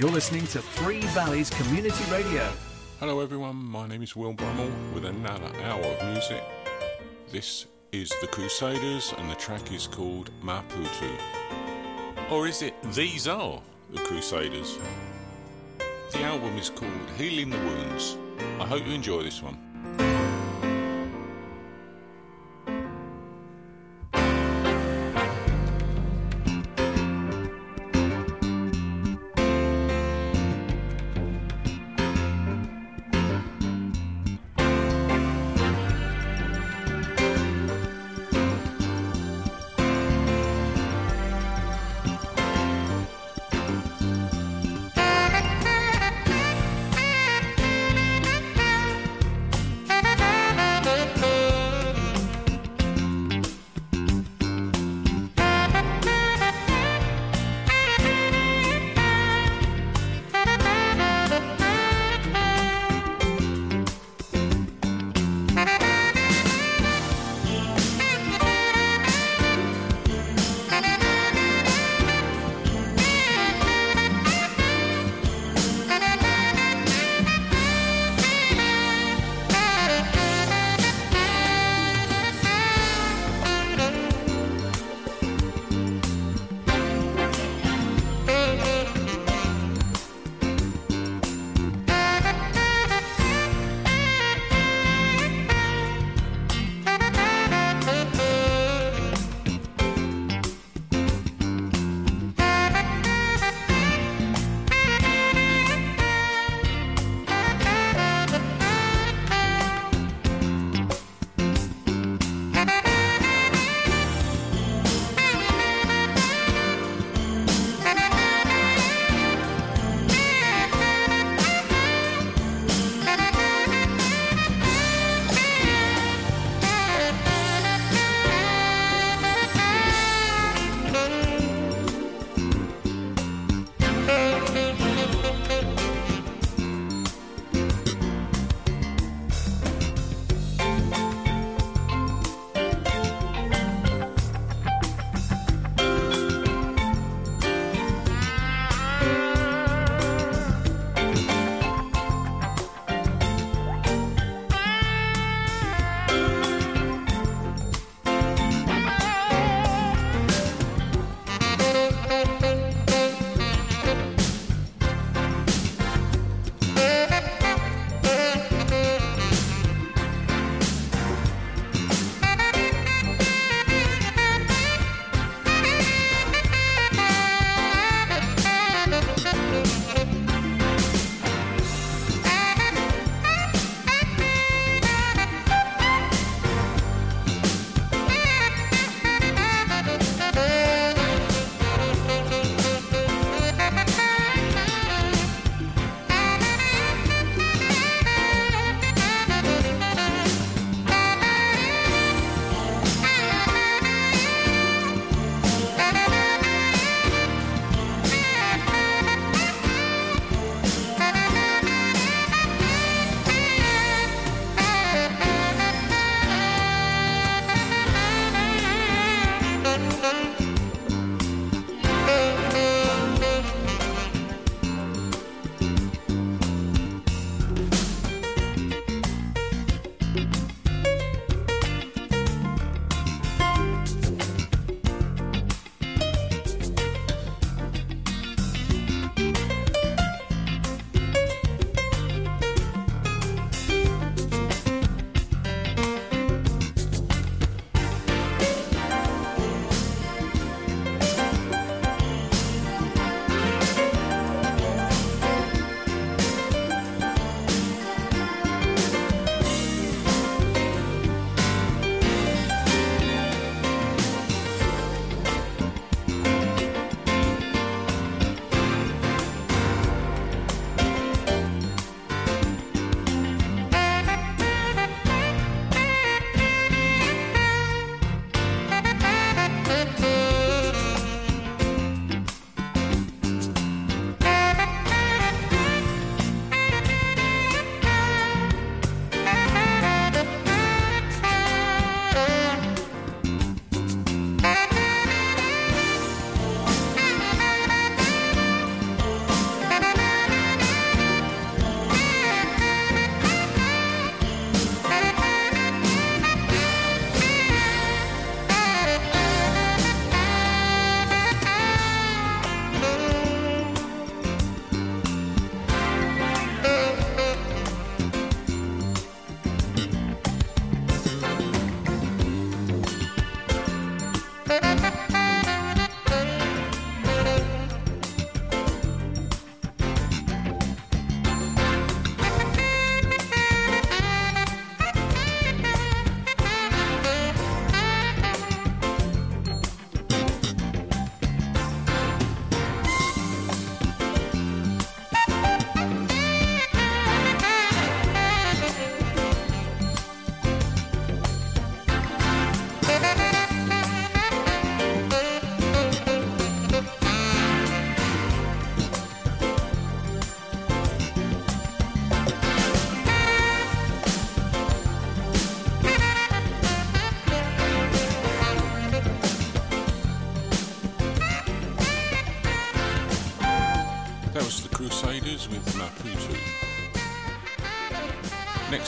You're listening to Three Valleys Community Radio. Hello, everyone. My name is Will Brummel with another hour of music. This is The Crusaders, and the track is called Maputo. Or is it These Are The Crusaders? The album is called Healing the Wounds. I hope you enjoy this one.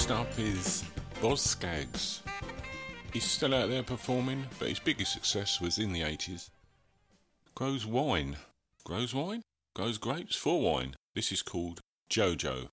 Next up is Boz Scaggs. He's still out there performing, but his biggest success was in the 80s. Grows wine. Grows wine? Grows grapes for wine. This is called Jojo.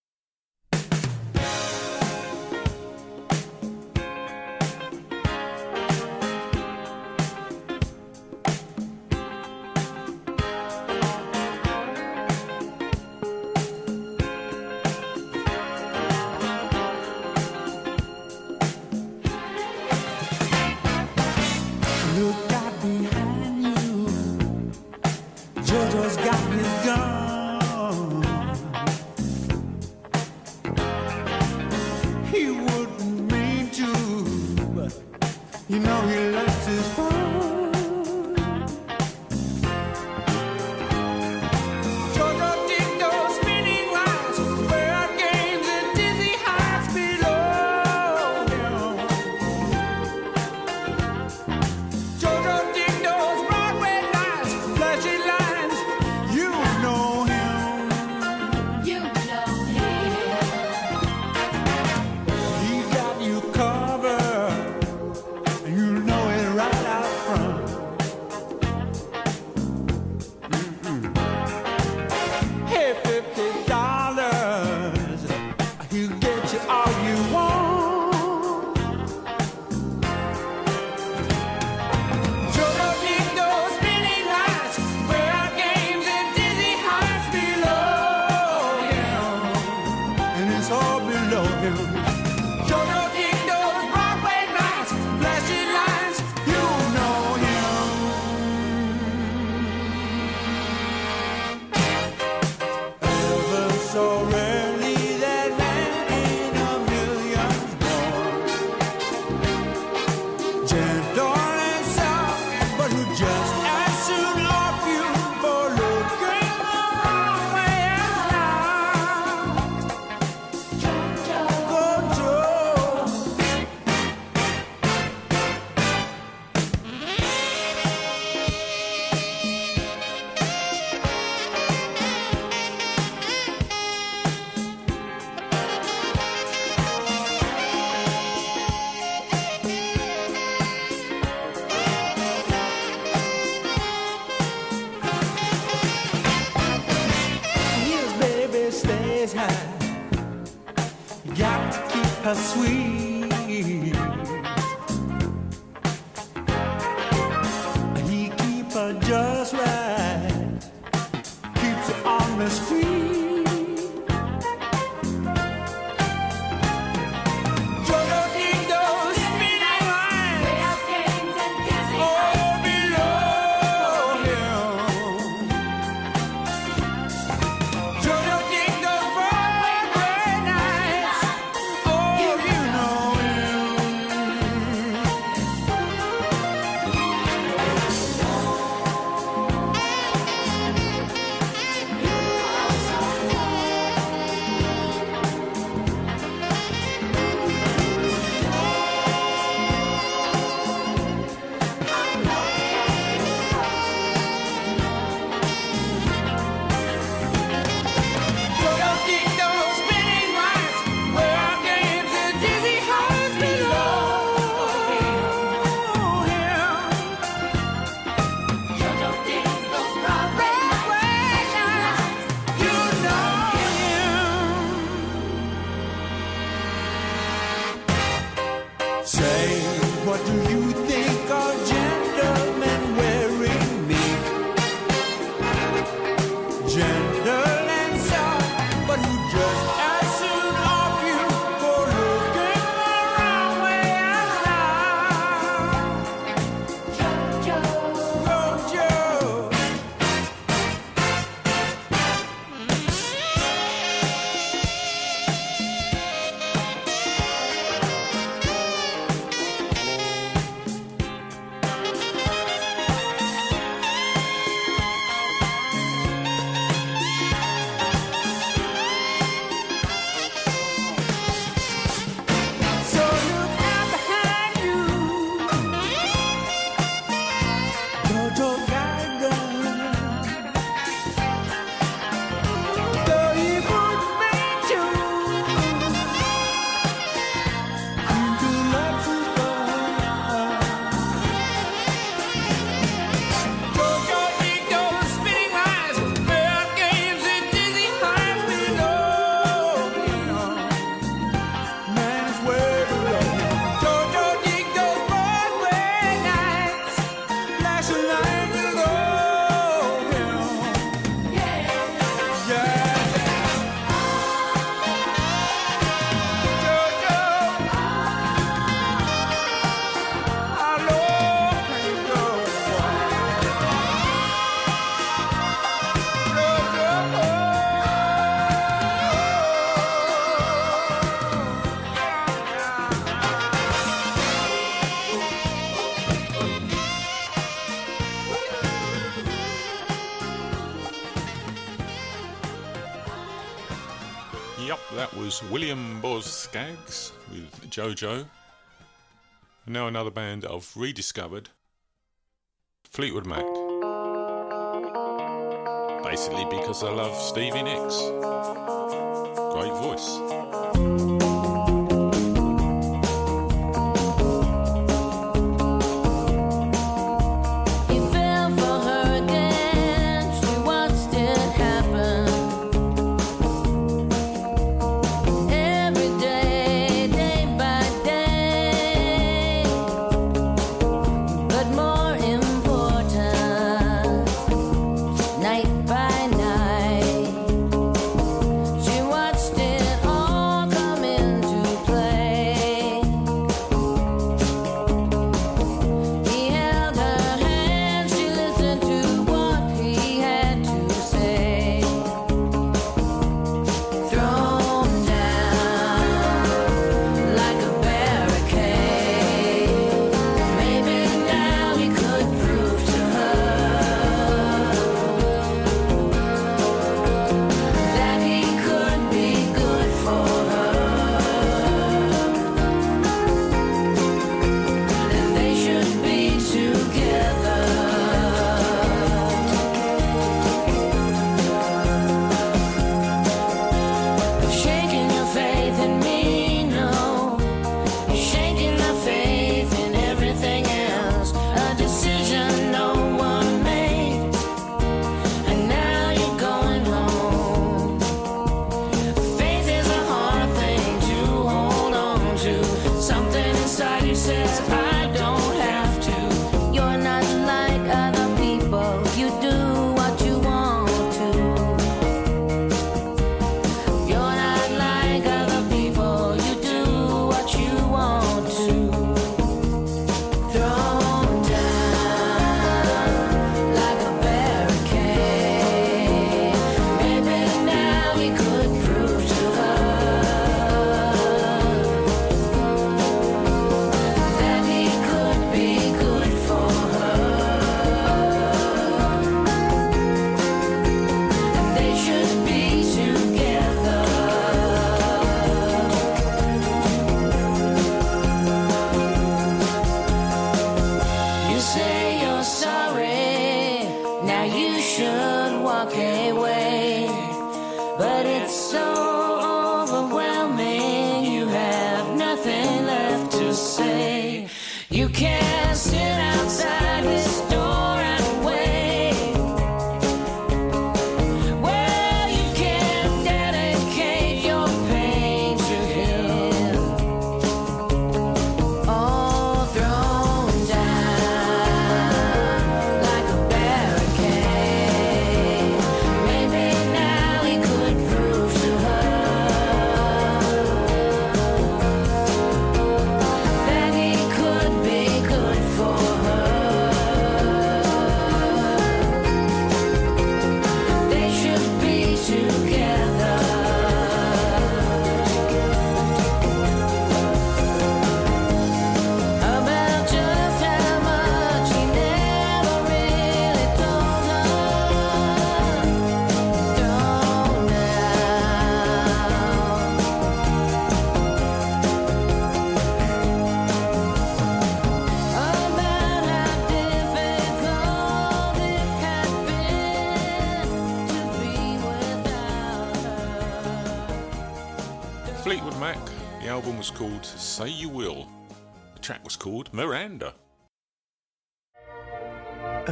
JoJo. And now another band I've rediscovered Fleetwood Mac. Basically because I love Stevie Nicks. Great voice.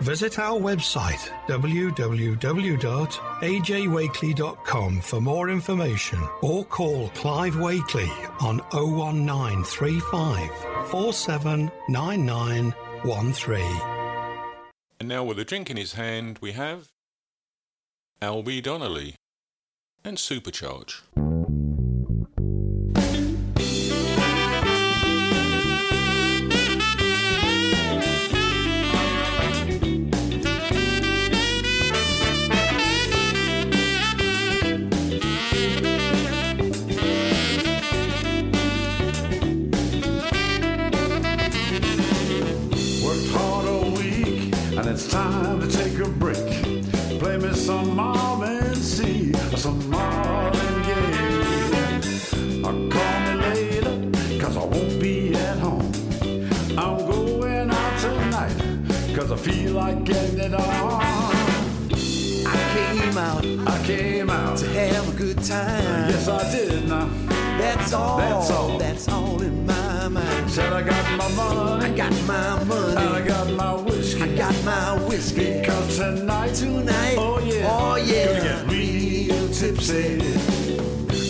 Visit our website www.ajwakely.com for more information or call Clive Wakely on 01935 479913. And now, with a drink in his hand, we have Albie Donnelly and Supercharge. Getting it on. I came out I came out, to have a good time. yes I did now. That's all. That's all. That's all in my mind. Said I got my money, I got my money, and I got my whiskey. I got my whiskey. Because tonight, Tonight. oh yeah, Oh yeah. gonna get real tipsy.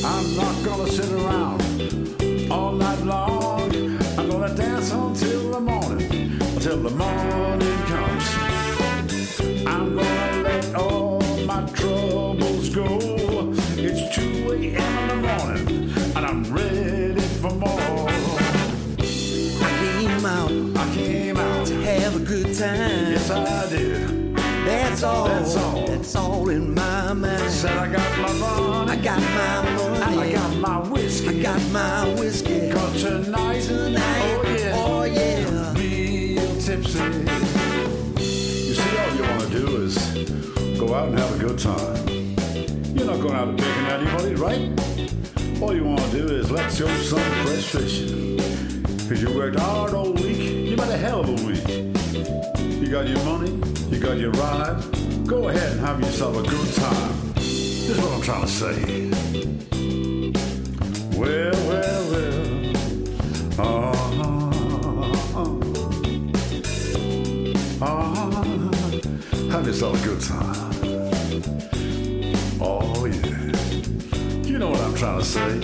I'm not gonna sit around all night long. I'm gonna dance until the morning, until the morning comes. Go. It's 2 a.m. in the morning, and I'm ready for more. I came out I came out, to have a good time. yes I did. That's all. That's all. That's all in my mind. Said I got my money. I got my money. I got my whiskey. I got my whiskey. Cause tonight, Tonight. oh yeah, Oh yeah. real tipsy. You see, all you want to do is go out and have a good time. Not going out picking anybody, right? All you want to do is let's go some fishing. Cause you worked hard all week. You've had a hell of a week. You got your money, you got your ride. Go ahead and have yourself a good time. This is what I'm trying to say. Well, well, well. Ah, ah, have yourself a good time. Oh, yeah. You know what I'm trying to say.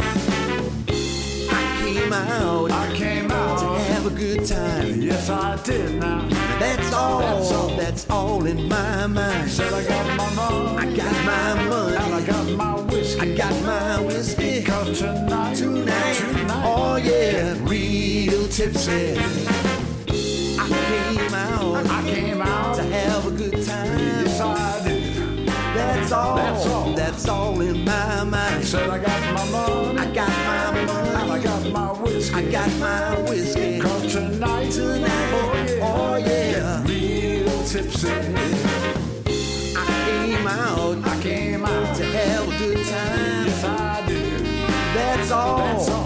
I came out I came out. to have a good time. Yes, I did now. That's all. That's all. That's all in my mind. Said I got my money. I got my money. And I got my whiskey. I got my whiskey. Cause tonight, Tonight, tonight, oh yeah, real tipsy. I came out I came out. to have a good time. Yes, I did. That's all. That's all. In my mind. Said I got my money. I got my money, And I got my whiskey. I got my whiskey. Cause tonight, Tonight, oh yeah, oh yeah. real tipsy. I came out I came out. to have a good time. Yes, I did. That's all. That's all.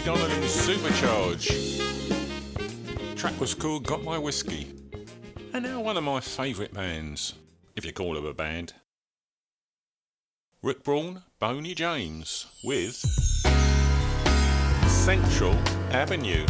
Howie Donnelly Supercharge. Track was called Got My Whiskey. And now one of my favourite bands, if you call them a band. Rick Braun, Boney James with Central Avenue.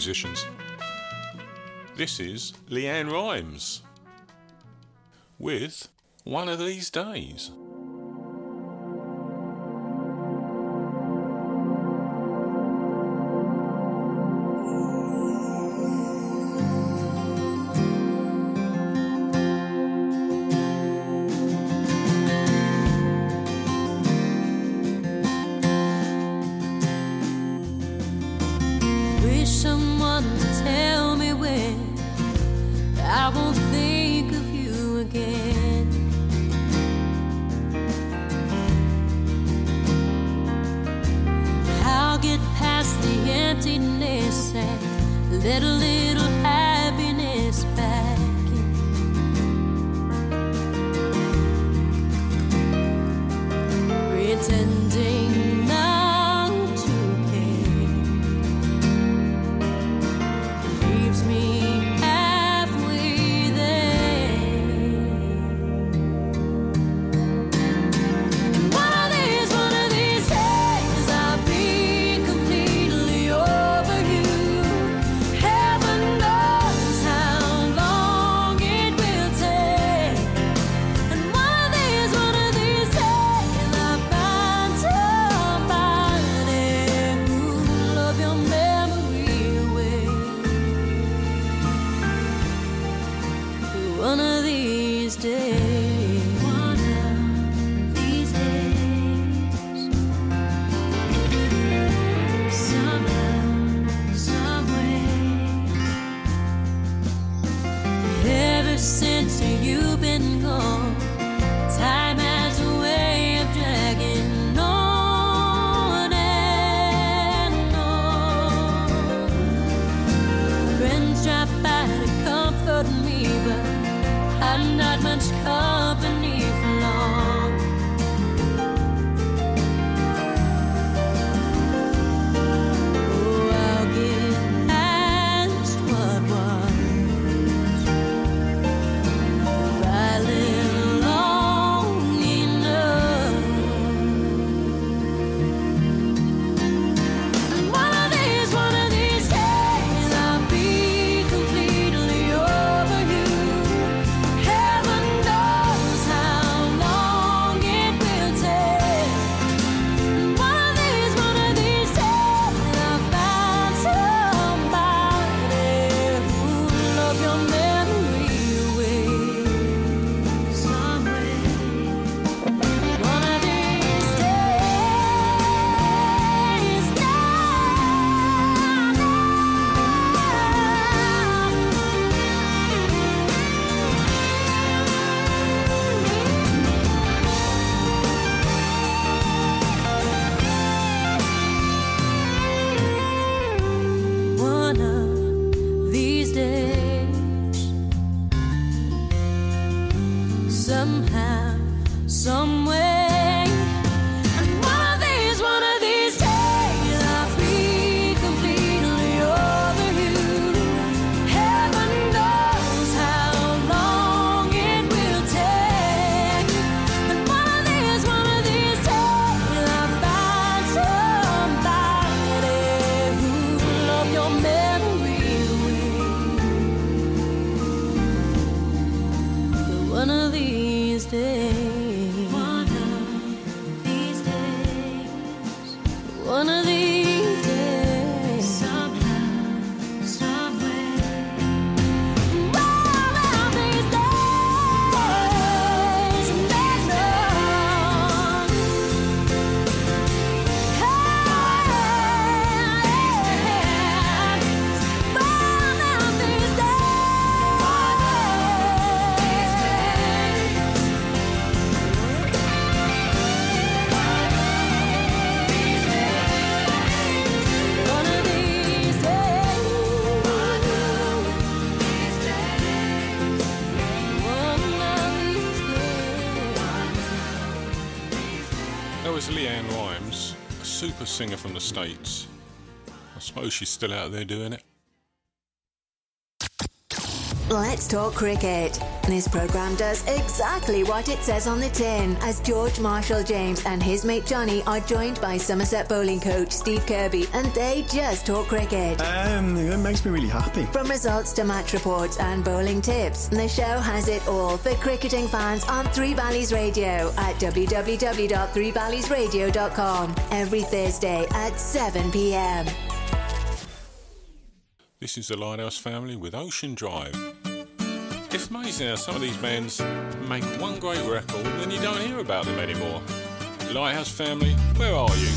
musicians. This is LeAnn Rimes with One of These Days. Nirvana. A singer from the States. I suppose she's still out there doing it. Let's talk cricket. This programme does exactly what it says on the tin as George Marshall James and his mate Johnny are joined by Somerset bowling coach Steve Kirby and they just talk cricket. Um, it makes me really happy. From results to match reports and bowling tips, the show has it all for cricketing fans on Three Valleys Radio at www.threevalleysradio.com every Thursday at 7 p.m. This is the Lighthouse Family with Ocean Drive. It's amazing how some of these bands make one great record and then you don't hear about them anymore. Lighthouse Family, where are you?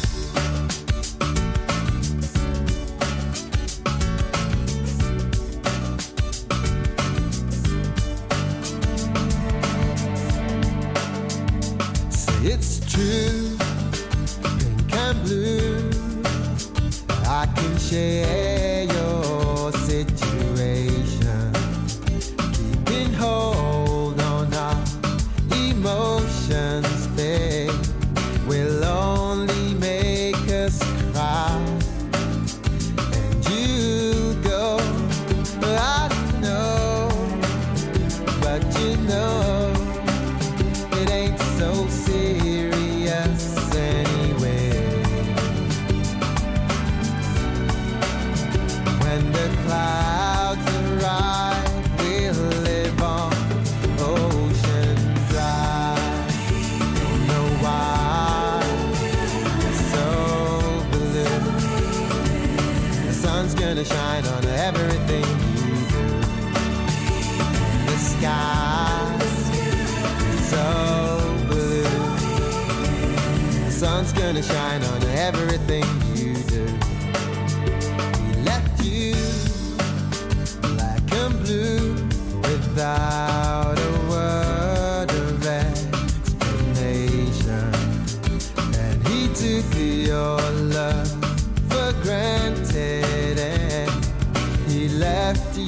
True, and blue. I can share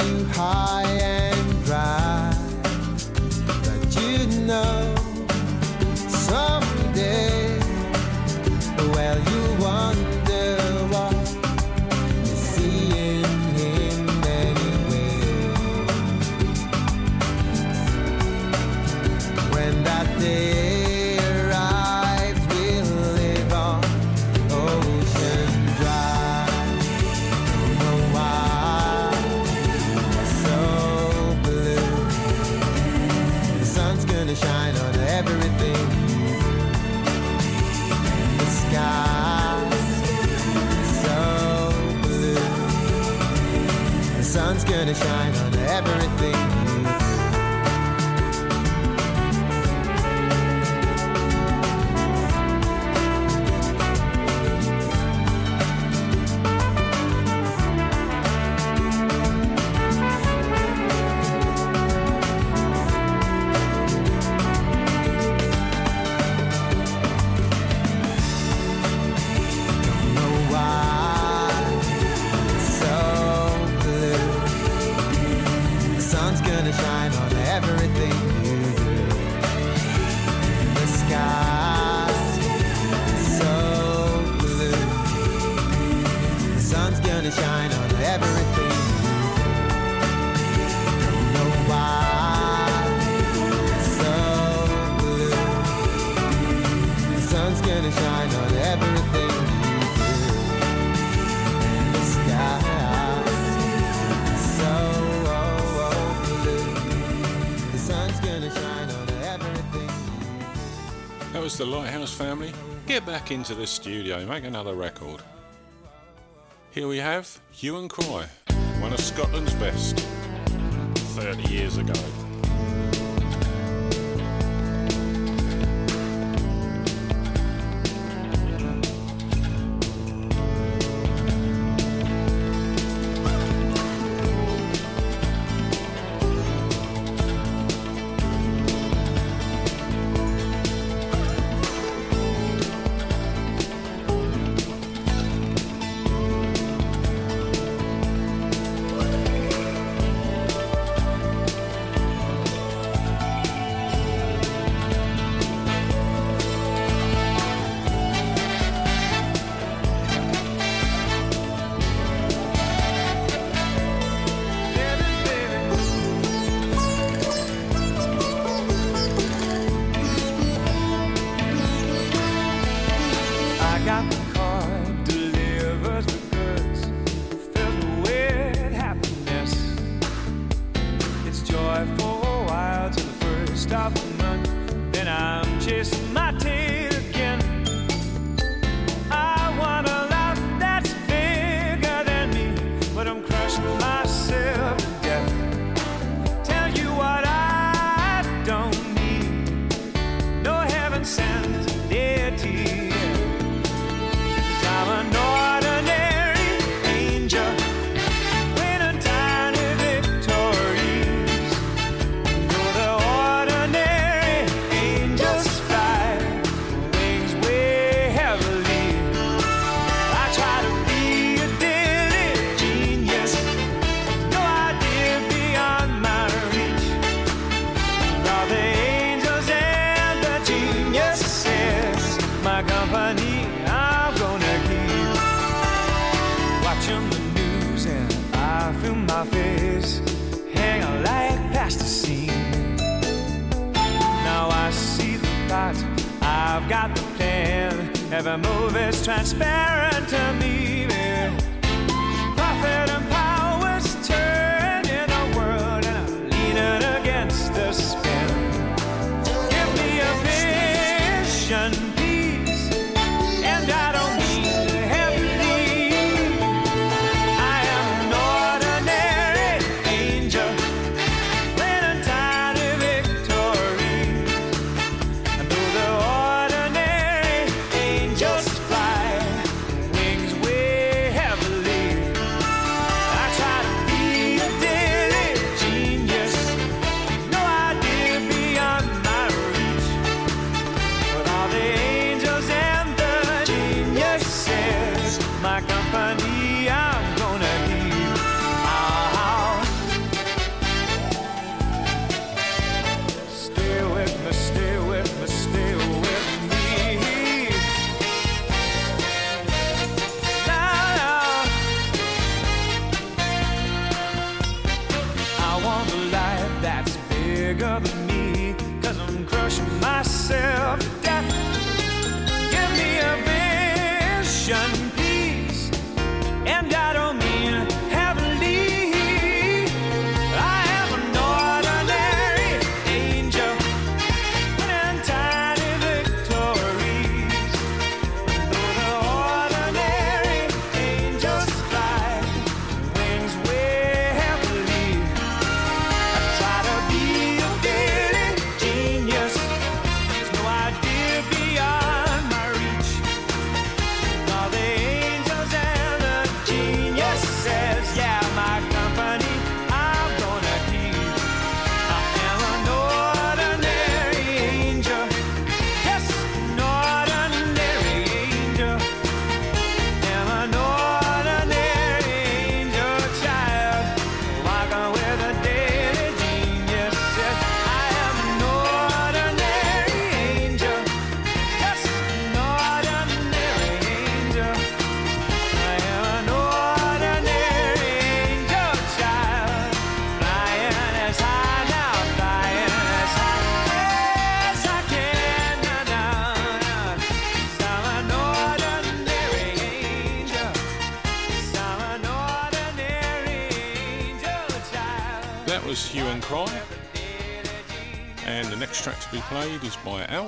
you high sun's gonna Lighthouse Family. Get back into the studio, make another record. Here we have Hue and Cry, one of Scotland's best, 30 years ago. I've got the plan. Every move is transparent to me.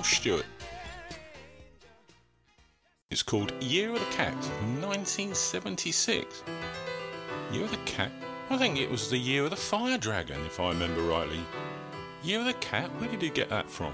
Josh Stewart. It's called Year of the Cat 1976. Year of the Cat? I think it was the Year of the Fire Dragon, if I remember rightly. Year of the Cat? Where did you get that from?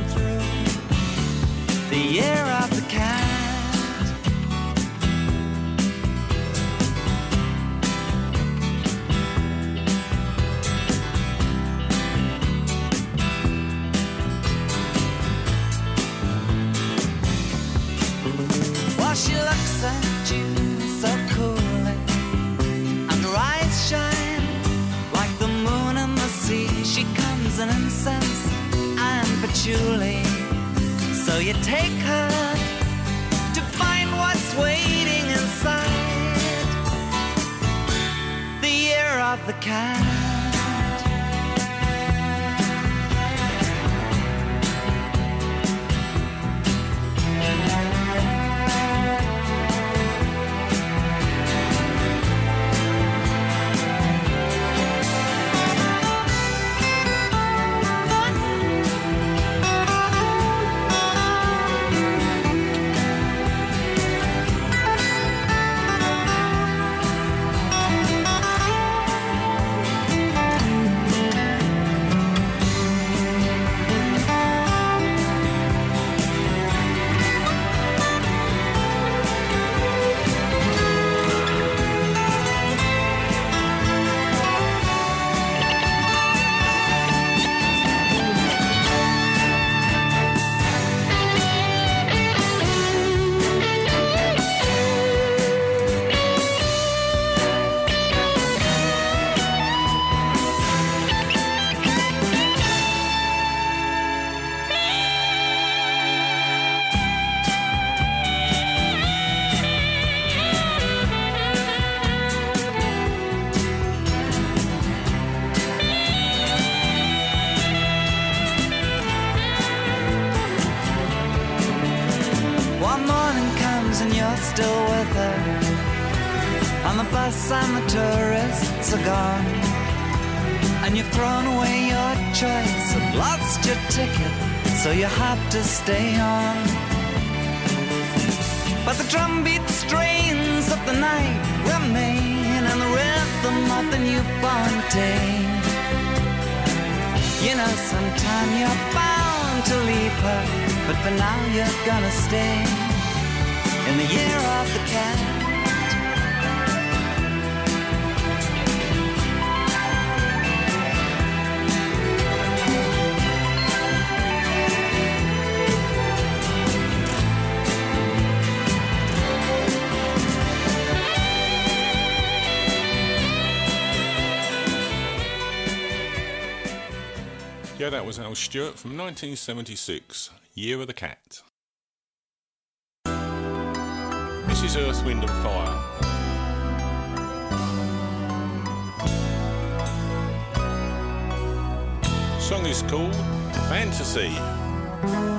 the year of the cat. Take stay on. But the drumbeat strains of the night remain, and the rhythm of the newborn day. You know, sometime you're bound to leave her, but for now you're gonna stay in the year of the cat. Was Al Stewart from 1976, Year of the Cat. This is Earth, Wind and Fire. Song is called Fantasy.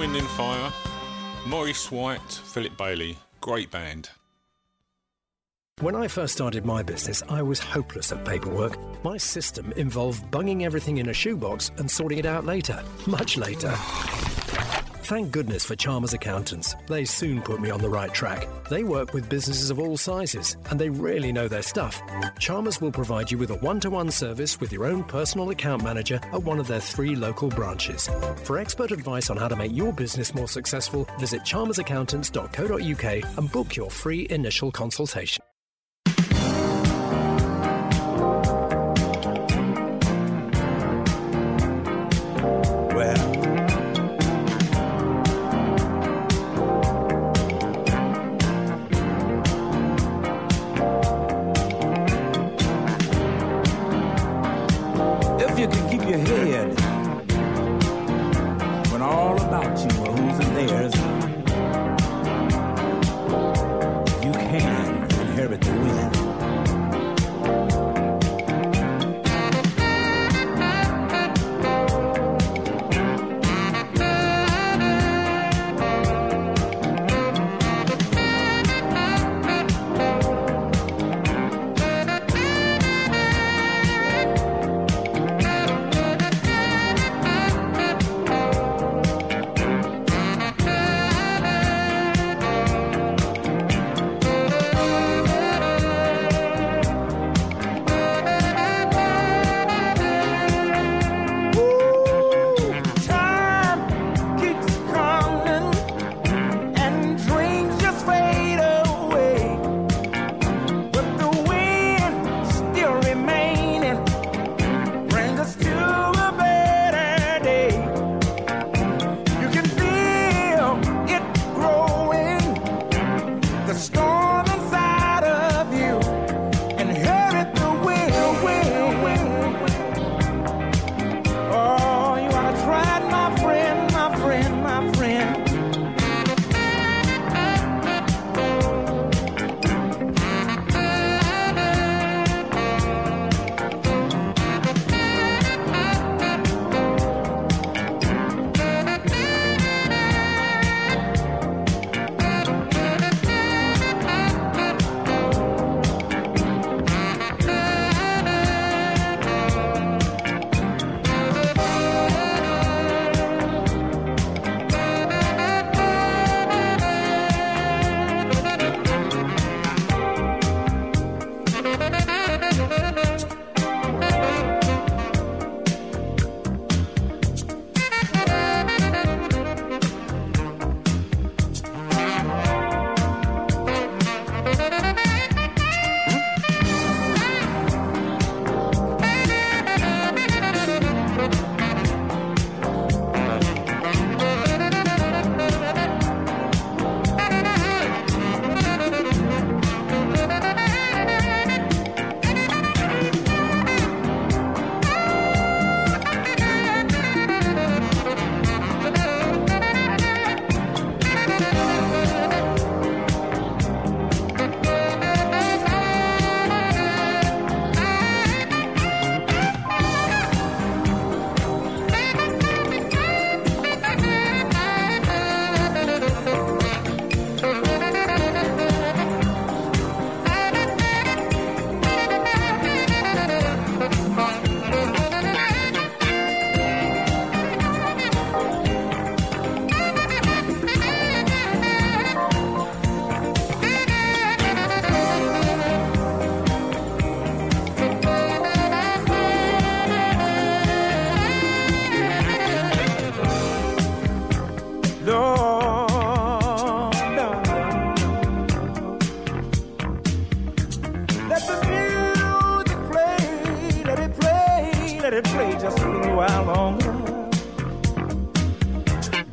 Wind and Fire. Maurice White, Philip Bailey. Great band. When I first started my business, I was hopeless at paperwork. My system involved bunging everything in a shoebox and sorting it out later. Much later. Thank goodness for Chalmers Accountants. They soon put me on the right track. They work with businesses of all sizes, and they really know their stuff. Chalmers will provide you with a one to one service with your own personal account manager at one of their three local branches. For expert advice on how to make your business more successful, visit chalmersaccountants.co.uk and book your free initial consultation.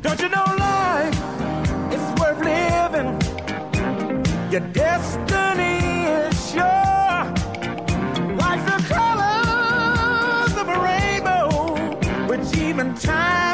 Don't you know life is worth living? Your destiny is sure. Like the colors of a rainbow, which even time.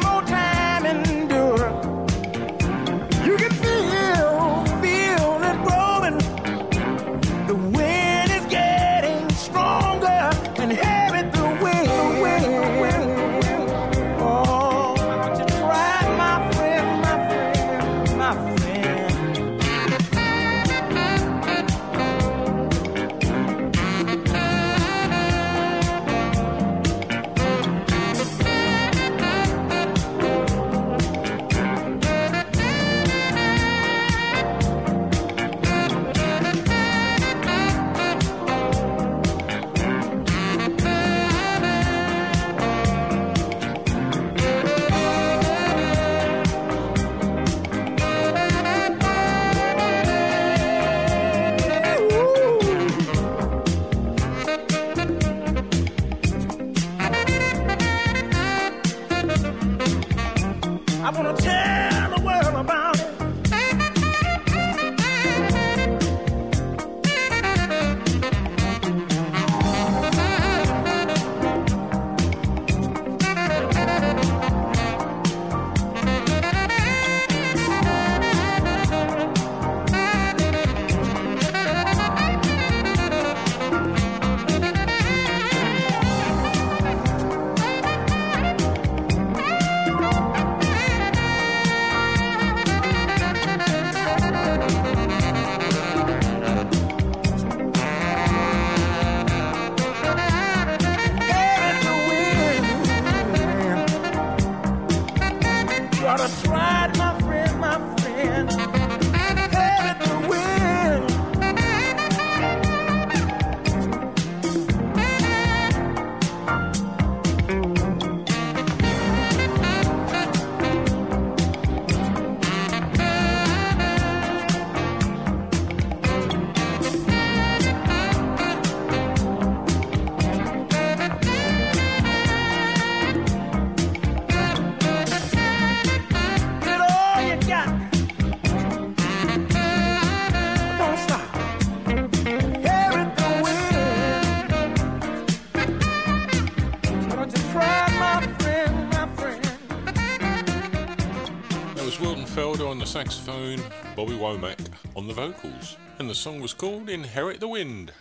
Womack on the vocals, and the song was called Inherit the Wind.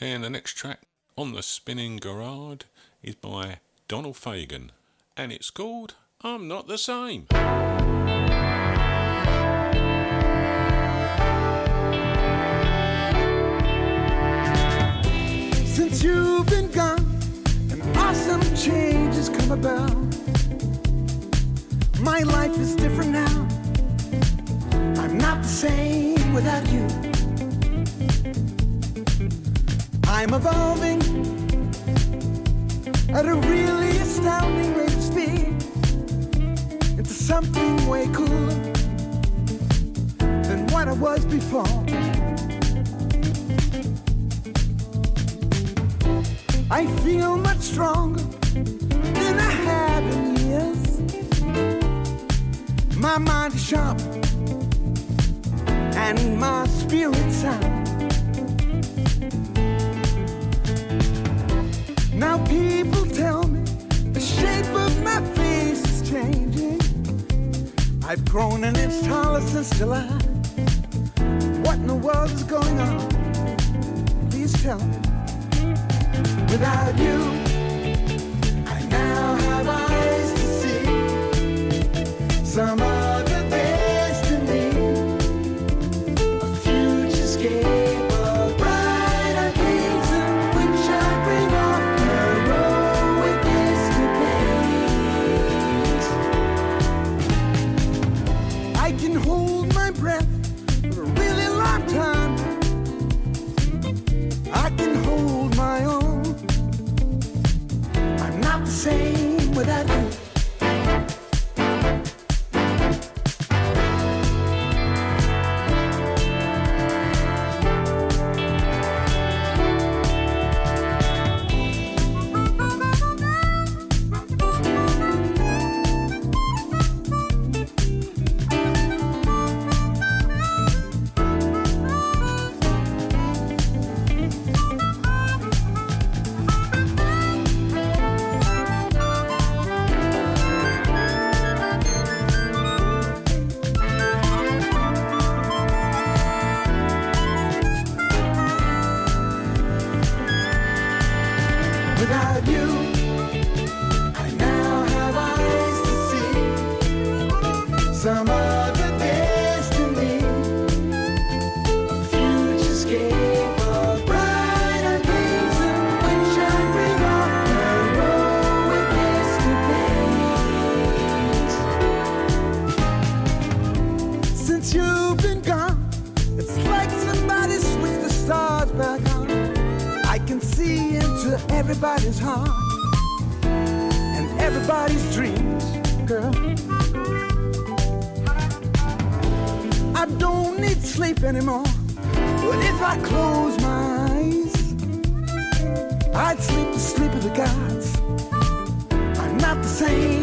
And the next track on the Spinning Garage is by Donald Fagen, and it's called I'm Not the Same. Since you've been gone, an awesome change has come about. My life is different now. I'm not the same without you. I'm evolving at a really astounding rate of speed into something way cooler than what I was before. I feel much stronger than I have in years. My mind is sharp and my spirit sound. Now people tell me the shape of my face is changing. I've grown an inch taller since July. What in the world is going on? Please tell me. Without you, I now have eyes to see some everybody's heart and everybody's dreams, girl. I don't need sleep anymore, but if I close my eyes, I'd sleep the sleep of the gods. I'm not the same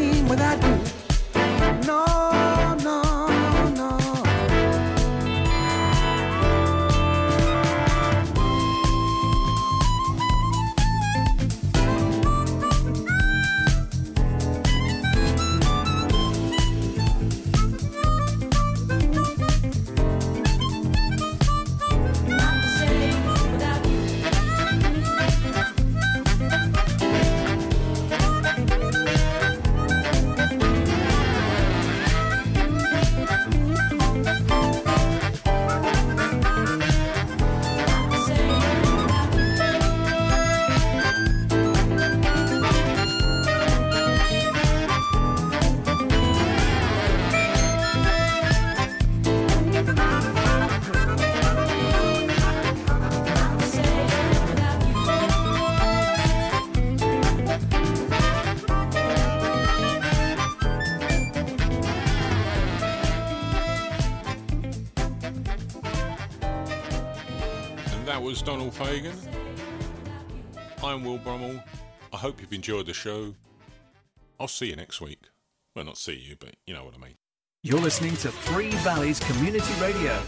enjoyed the show. I'll see you next week. Well, not see you, but you know what I mean. You're listening to Three Valleys Community Radio.